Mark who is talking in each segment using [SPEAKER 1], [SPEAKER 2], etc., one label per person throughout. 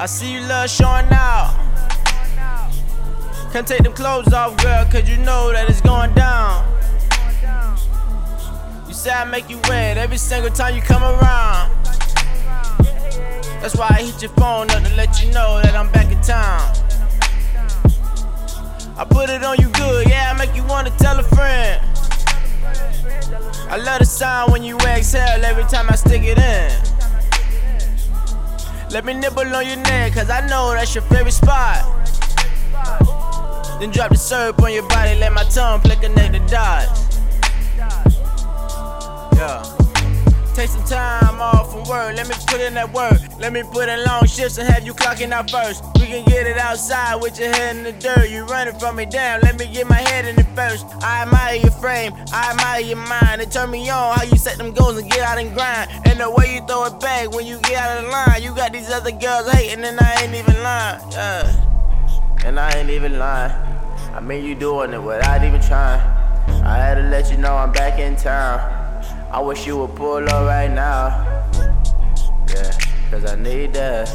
[SPEAKER 1] I see you love showing out. Can't take them clothes off, girl, cause you know that it's going down. You say I make you wet every single time you come around. That's why I hit your phone up to let you know that I'm back in town. I put it on you good, yeah, I make you wanna tell a friend. I love the sound when you exhale every time I stick it in. Let me nibble on your neck, cause I know that's your favorite spot. Then drop the syrup on your body, let my tongue play connect the dots. From let me put in that work. Let me put in long shifts and have you clocking out first. We can get it outside with your head in the dirt. You running from me down, let me get my head in it first. I admire your frame, I admire your mind. It turn me on how you set them goals and get out and grind. And the way you throw it back when you get out of line. You got these other girls hating and I ain't even lying. Yeah. And I ain't even lying. I mean, you doing it without even trying. I had to let you know I'm back in town. I wish you would pull up right now. Cause I need that.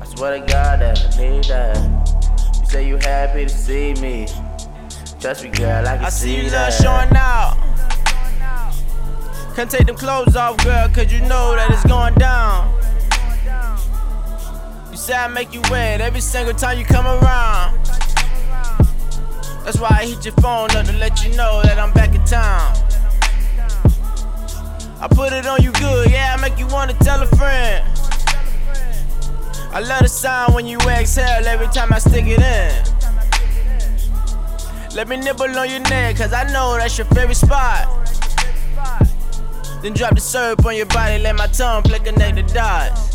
[SPEAKER 1] I swear to God that I need that. You say you happy to see me. Trust me, girl, I can
[SPEAKER 2] I see you
[SPEAKER 1] that.
[SPEAKER 2] love showing out. Can't take them clothes off, girl, cause you know that it's going down. You say I make you wet every single time you come around. That's why I hit your phone up to let you know that I'm back in town. I put it on you good, yeah, I make you wanna tell a friend. I love the sound when you exhale every time I stick it in. Let me nibble on your neck, cause I know that's your favorite spot. Then drop the syrup on your body, let my tongue play connect the dots.